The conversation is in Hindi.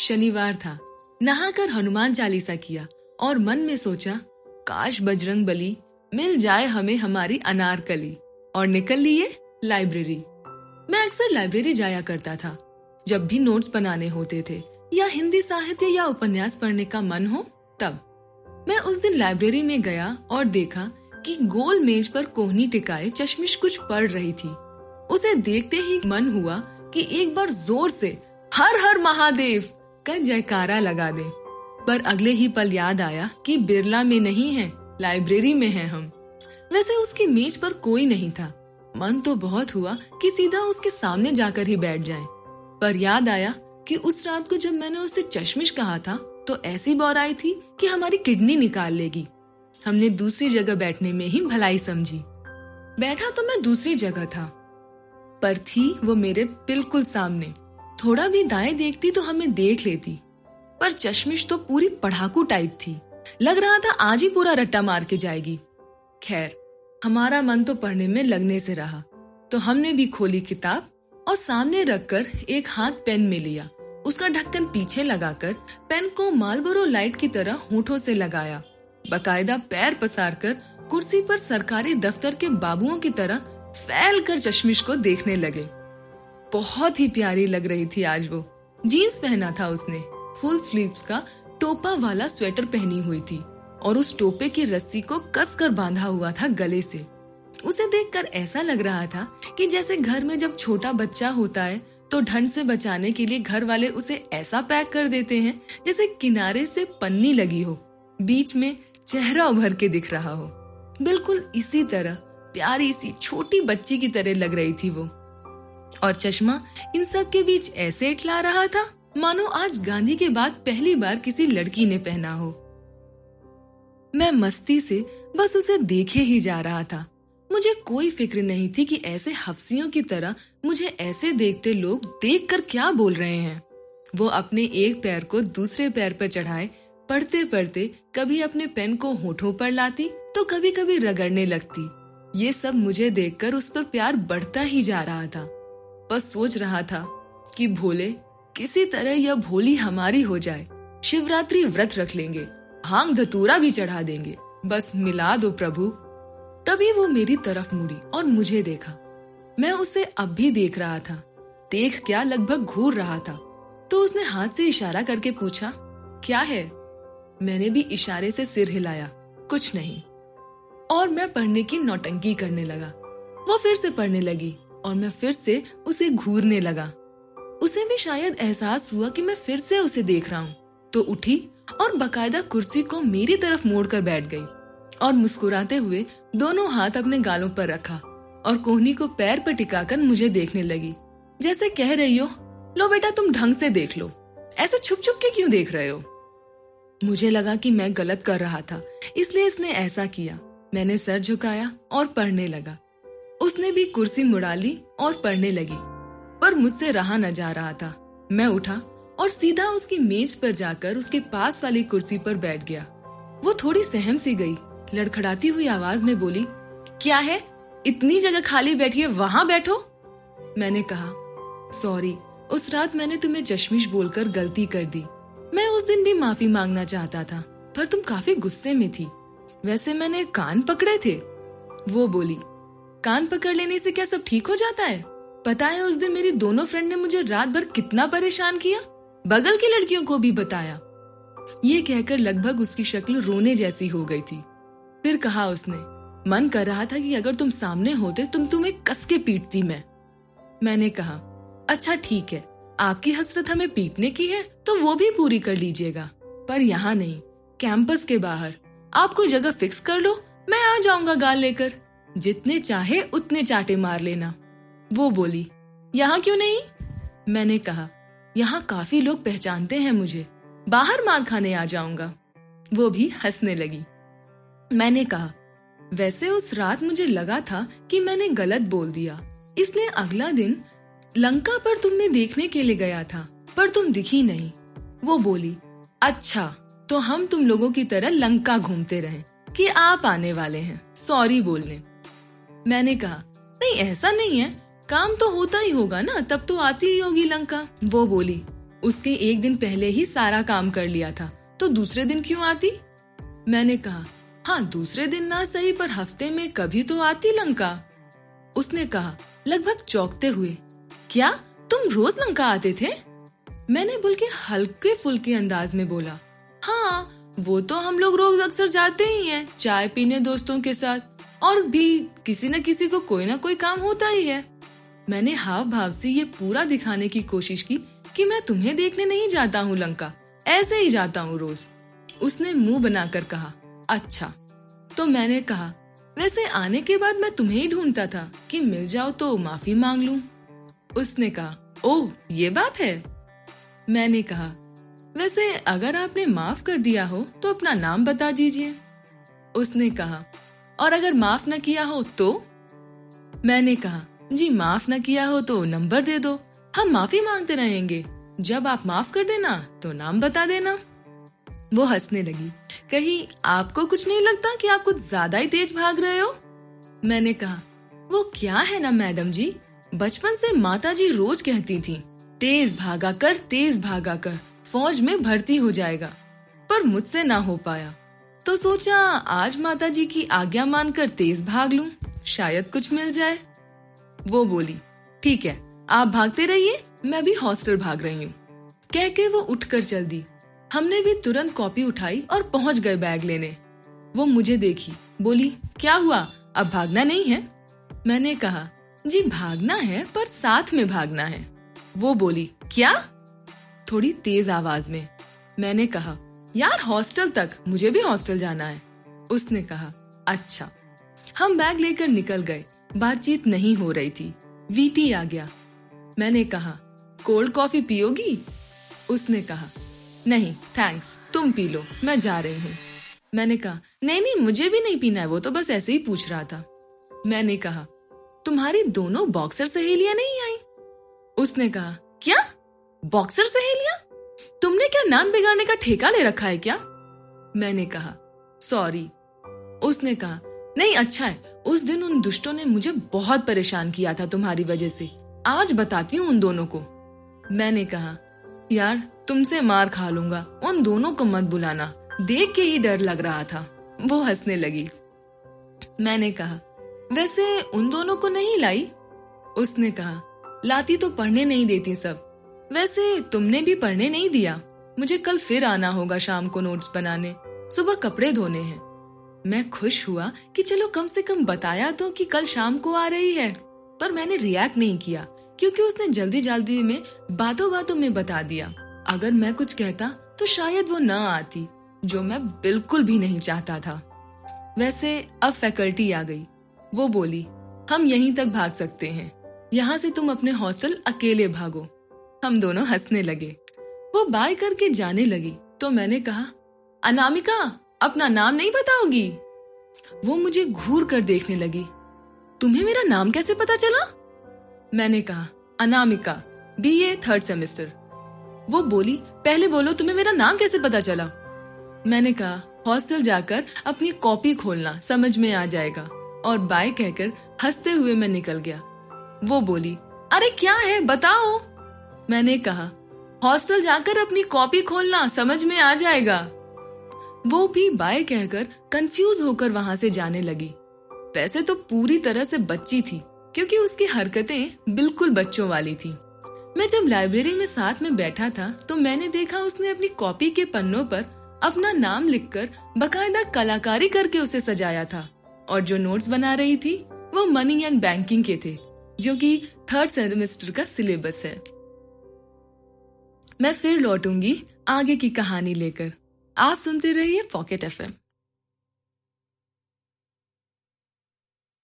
शनिवार था। नहाकर हनुमान चालीसा किया और मन में सोचा, काश बजरंग बली मिल जाए हमें हमारी अनारकली और निकल लिए लाइब्रेरी। मैं अक्सर लाइब्रेरी जाया करता था, जब भी नोट्स बनाने होते थे या हिंदी साहित्य या उपन्यास पढ़ने का मन हो, तब। मैं उस दिन लाइब्रेरी में गया और देखा कि गोल मेज पर कोहनी टिकाए चश्मिश कुछ पढ़ रही थी। उसे देखते ही मन हुआ कि एक बार ज़ोर से, हर हर महादेव! का जयकारा लगा दे। पर अगले ही पल याद आया कि बिरला में नहीं है, लाइब्रेरी में है हम। वैसे उसकी मेज पर कोई नहीं था। मन तो बहुत हुआ कि सीधा उसके सामने जाकर ही बैठ जाए। पर याद आया कि उस रात को जब मैंने उसे चश्मिश कहा था तो ऐसी बौर आई थी कि हमारी किडनी निकाल लेगी। हमने दूसरी जगह बैठने में ही भलाई समझी। बैठा तो मैं दूसरी जगह था। पर थी वो मेरे बिल्कुल सामने। थोड़ा भी दाएँ देखती तो हमें देख लेती। पर चश्मिश तो पूरी पढ़ाकू टाइप थी। लग रहा था आज ही पूरा रट्टा मार के जाएगी। खैर, हमारा मन तो पढ़ने में लगने से रहा। तो हमने भी खोली किताब और सामने रखकर एक हाथ पेन में लिया। उसका ढक्कन पीछे लगाकर पेन को मालबोरो लाइट की तरह होठों से लगाया। बकायदा पैर पसार कर कुर्सी पर सरकारी दफ्तर के बाबुओं की तरह फैल कर चश्मिश को देखने लगे। बहुत ही प्यारी लग रही थी आज वो। जीन्स पहना था उसने। फुल स्लीव्स का टोपा वाला स्वेटर पहनी हुई थी और उस टोपे की रस्सी को कस कर बांधा हुआ था गले से। उसे देखकर ऐसा लग रहा था कि जैसे घर में जब छोटा बच्चा होता है तो ठंड से बचाने के लिए घर वाले उसे ऐसा पैक कर देते हैं जैसे किनारे से पन्नी लगी हो। बीच में चेहरा उभर के दिख रहा हो। बिल्कुल इसी तरह, प्यारी सी छोटी बच्ची की तरह लग रही थी वो। और चश्मा इन सब के बीच ऐसे इटला रहा था, मानो आज गांधी के बाद पहली बार किसी लड़की ने पहना हो। मैं मस्ती से बस उसे देखे ही जा रहा था। मुझे कोई फ़िक्र नहीं थी कि ऐसे हफ्सियों की तरह मुझे ऐसे देखते लोग देखकर क्या बोल रहे हैं। वो अपने एक पैर को दूसरे पैर पर चढ़ाए पढ़ते पढ़ते कभी अपने पेन को होठों पर लाती तो कभी कभी रगड़ने लगती। ये सब मुझे देखकर उस पर प्यार बढ़ता ही जा रहा था। बस सोच रहा था कि भोले, किसी तरह यह भोली हमारी हो जाए, शिवरात्रि व्रत रख लेंगे भाँग धतूरा भी चढ़ा देंगे। बस मिला दो प्रभु। तभी वो मेरी तरफ़ मुड़ी और मुझे देखा। मैं उसे अब भी देख रहा था। देख क्या लगभग घूर रहा था। तो उसने हाथ से इशारा करके पूछा, क्या है? मैंने भी इशारे से सिर हिलाया, कुछ नहीं। और मैं पढ़ने की नौटंकी करने लगा। वो फिर से पढ़ने लगी। और मैं फिर से उसे घूरने लगा। उसे भी शायद एहसास हुआ कि मैं फिर से उसे देख रहा हूँ। तो उठी और बकायदा कुर्सी को मेरी तरफ़ मोड़कर बैठ गई और मुस्कुराते हुए दोनों हाथ अपने गालों पर रखा और कोहनी को पैर पर टिकाकर मुझे देखने लगी। जैसे कह रही हो, लो बेटा, तुम ढंग से देख लो। ऐसे छुप छुप के क्यों देख रहे हो? मुझे लगा कि मैं गलत कर रहा था, इसलिए इसने ऐसा किया। मैंने सर झुकाया और पढ़ने लगा। उसने भी कुर्सी मुड़ा ली और पढ़ने लगी, पर मुझसे रहा न जा रहा था। मैं उठा और सीधा उसकी मेज पर जाकर उसके पास वाली कुर्सी पर बैठ गया। वो थोड़ी सहम सी गई, लड़खड़ाती हुई आवाज़ में बोली, क्या है? इतनी जगह खाली बैठी है वहाँ बैठो। मैंने कहा, सॉरी, उस रात मैंने तुम्हें चश्मिश बोलकर गलती कर दी। मैं उस दिन भी माफ़ी मांगना चाहता था, पर तुम काफ़ी गुस्से में थी। वैसे मैंने कान पकड़े थे। वो बोली कान पकड़ लेने से क्या सब ठीक हो जाता है? पता है उस दिन मेरी दोनों फ्रेंड ने मुझे रात भर कितना परेशान किया? बगल की लड़कियों को भी बताया। ये कहकर लगभग उसकी शक्ल रोने जैसी हो गई थी। फिर कहा उसने, मन कर रहा था कि अगर तुम सामने होते, तुम तुम्हें कस के पीटती मैं। मैंने कहा अच्छा ठीक है। आपकी हसरत हमें पीटने की है तो वो भी पूरी कर लीजिएगा। पर यहाँ नहीं कैंपस के बाहर। आप कोई जगह फिक्स कर लो, मैं आ जाऊँगा गाल लेकर। जितने चाहे उतने चाटे मार लेना। वो बोली, यहाँ क्यों नहीं? मैंने कहा, यहाँ काफ़ी लोग पहचानते हैं मुझे। बाहर मार खाने आ जाऊँगा। वो भी हंसने लगी। मैंने कहा, वैसे उस रात मुझे लगा था कि मैंने गलत बोल दिया। इसलिए अगला दिन लंका पर तुमने देखने के लिए गया था, पर तुम दिखी नहीं। वो बोली अच्छा तो हम तुम लोगों की तरह लंका घूमते रहे, कि आप आने वाले हैं। सॉरी बोलने। मैंने कहा, नहीं, ऐसा नहीं है। काम तो होता ही होगा ना, तब तो आती ही होगी लंका। वो बोली, उसके एक दिन पहले ही सारा काम कर लिया था तो दूसरे दिन क्यों आती? मैंने कहा हाँ दूसरे दिन ना सही, पर हफ़्ते में कभी तो आती लंका। उसने कहा, लगभग चौंकते हुए, क्या? तुम रोज लंका आते थे? मैंने बोल के हल्के फुल्के अंदाज में बोला हाँ वो तो हम लोग रोज अक्सर जाते ही हैं, चाय पीने दोस्तों के साथ। और भी किसी न किसी को कोई ना कोई काम होता ही है। मैंने हाव भाव से ये पूरा दिखाने की कोशिश की कि मैं तुम्हें देखने नहीं जाता हूँ, लंका। ऐसे ही जाता हूँ रोज। उसने मुँह बनाकर कहा अच्छा। तो मैंने कहा, वैसे आने के बाद मैं तुम्हें ही ढूंढता था कि मिल जाओ तो माफ़ी मांग लूँ। उसने कहा, ओह, ये बात है। मैंने कहा, वैसे अगर आपने माफ़ कर दिया हो तो अपना नाम बता दीजिए। उसने कहा और अगर माफ़ न किया हो तो? मैंने कहा, जी, माफ़ न किया हो तो नंबर दे दो। हम माफ़ी मांगते रहेंगे। जब आप माफ़ कर देना तो नाम बता देना। वो हंसने लगी। कहीं आपको कुछ नहीं लगता कि आप कुछ ज़्यादा ही तेज भाग रहे हो? मैंने कहा, वो क्या है ना, मैडम जी? बचपन से माता जी रोज कहती थी, तेज भागा कर, तेज भागा कर, फौज में भर्ती हो जाएगा। पर मुझसे ना हो पाया। तो सोचा आज माता जी की आज्ञा मानकर तेज भाग लूँ। शायद कुछ मिल जाए। वो बोली, ठीक है, आप भागते रहिए, मैं भी हॉस्टल भाग रही हूँ। कह के वो उठकर चल दी। हमने भी तुरंत कॉपी उठाई और पहुँच गए बैग लेने। वो मुझे देखी, बोली, क्या हुआ? अब भागना नहीं है? मैंने कहा, जी, भागना है, पर साथ में भागना है। वो बोली, क्या? थोड़ी तेज आवाज़ में। मैंने कहा यार हॉस्टल तक, मुझे भी हॉस्टल जाना है, उसने कहा। अच्छा हम बैग लेकर निकल गए, बातचीत नहीं हो रही थी वीटी आ गया। मैंने कहा, कोल्ड कॉफ़ी पियोगी? उसने कहा, नहीं थैंक्स तुम पी लो, मैं जा रही हूँ। मैंने कहा, नहीं नहीं, मुझे भी नहीं पीना है, वो तो बस ऐसे ही पूछ रहा था। मैंने कहा, तुम्हारी दोनों बॉक्सर सहेलियाँ नहीं आई? उसने कहा, क्या? बॉक्सर सहेलियाँ? तुमने क्या नान बिगाड़ने का ठेका ले रखा है क्या? मैंने कहा, सॉरी। उसने कहा, नहीं अच्छा है। उस दिन उन दुष्टों ने मुझे बहुत परेशान किया था तुम्हारी वजह से। आज बताती हूँ उन दोनों को। मैंने कहा, यार, तुमसे मार खा लूँगा। उन दोनों को मत बुलाना। देख के ही डर लग रहा था। वो हंसने लगी। मैंने कहा, वैसे उन दोनों को नहीं लाई? उसने कहा, लाती तो पढ़ने नहीं देती सब। वैसे तुमने भी पढ़ने नहीं दिया। मुझे कल फिर आना होगा शाम को नोट्स बनाने। सुबह कपड़े धोने हैं। मैं खुश हुआ कि चलो कम से कम बताया तो कि कल शाम को आ रही है। पर मैंने रिएक्ट नहीं किया, क्योंकि उसने जल्दी जल्दी में बातों बातों में बता दिया। अगर मैं कुछ कहता तो शायद वो न आती, जो मैं बिल्कुल भी नहीं चाहता था। वैसे अब फैकल्टी आ गई। वो बोली, हम यहीं तक भाग सकते हैं। यहाँ से तुम अपने हॉस्टल अकेले भागो। हम दोनों हंसने लगे। वो बाय करके जाने लगी। तो मैंने कहा, अनामिका, अपना नाम नहीं बताओगी? वो मुझे घूर कर देखने लगी। तुम्हें मेरा नाम कैसे पता चला? मैंने कहा, Anamika B A third semester वो बोली, पहले बोलो, तुम्हें मेरा नाम कैसे पता चला? मैंने कहा, हॉस्टल जाकर अपनी कॉपी खोलना, समझ में आ जाएगा। और बाय कहकर हँसते हुए मैं निकल गया। वो बोली, अरे क्या है, बताओ। मैंने कहा, हॉस्टल जाकर अपनी कॉपी खोलना समझ में आ जाएगा. वो भी बाय कहकर कंफ्यूज होकर वहाँ से जाने लगी। वैसे तो पूरी तरह से बच्ची थी, क्योंकि उसकी हरकतें बिल्कुल बच्चों वाली थी। मैं जब लाइब्रेरी में साथ में बैठा था तो मैंने देखा उसने अपनी कॉपी के पन्नों पर अपना नाम लिखकर बकायदा कलाकारी करके उसे सजाया था। और जो नोट्स बना रही थी, वो मनी एंड बैंकिंग के थे, जो कि थर्ड सेमेस्टर का सिलेबस है। मैं फिर लौटूँगी आगे की कहानी लेकर। आप सुनते रहिए पॉकेट एफएम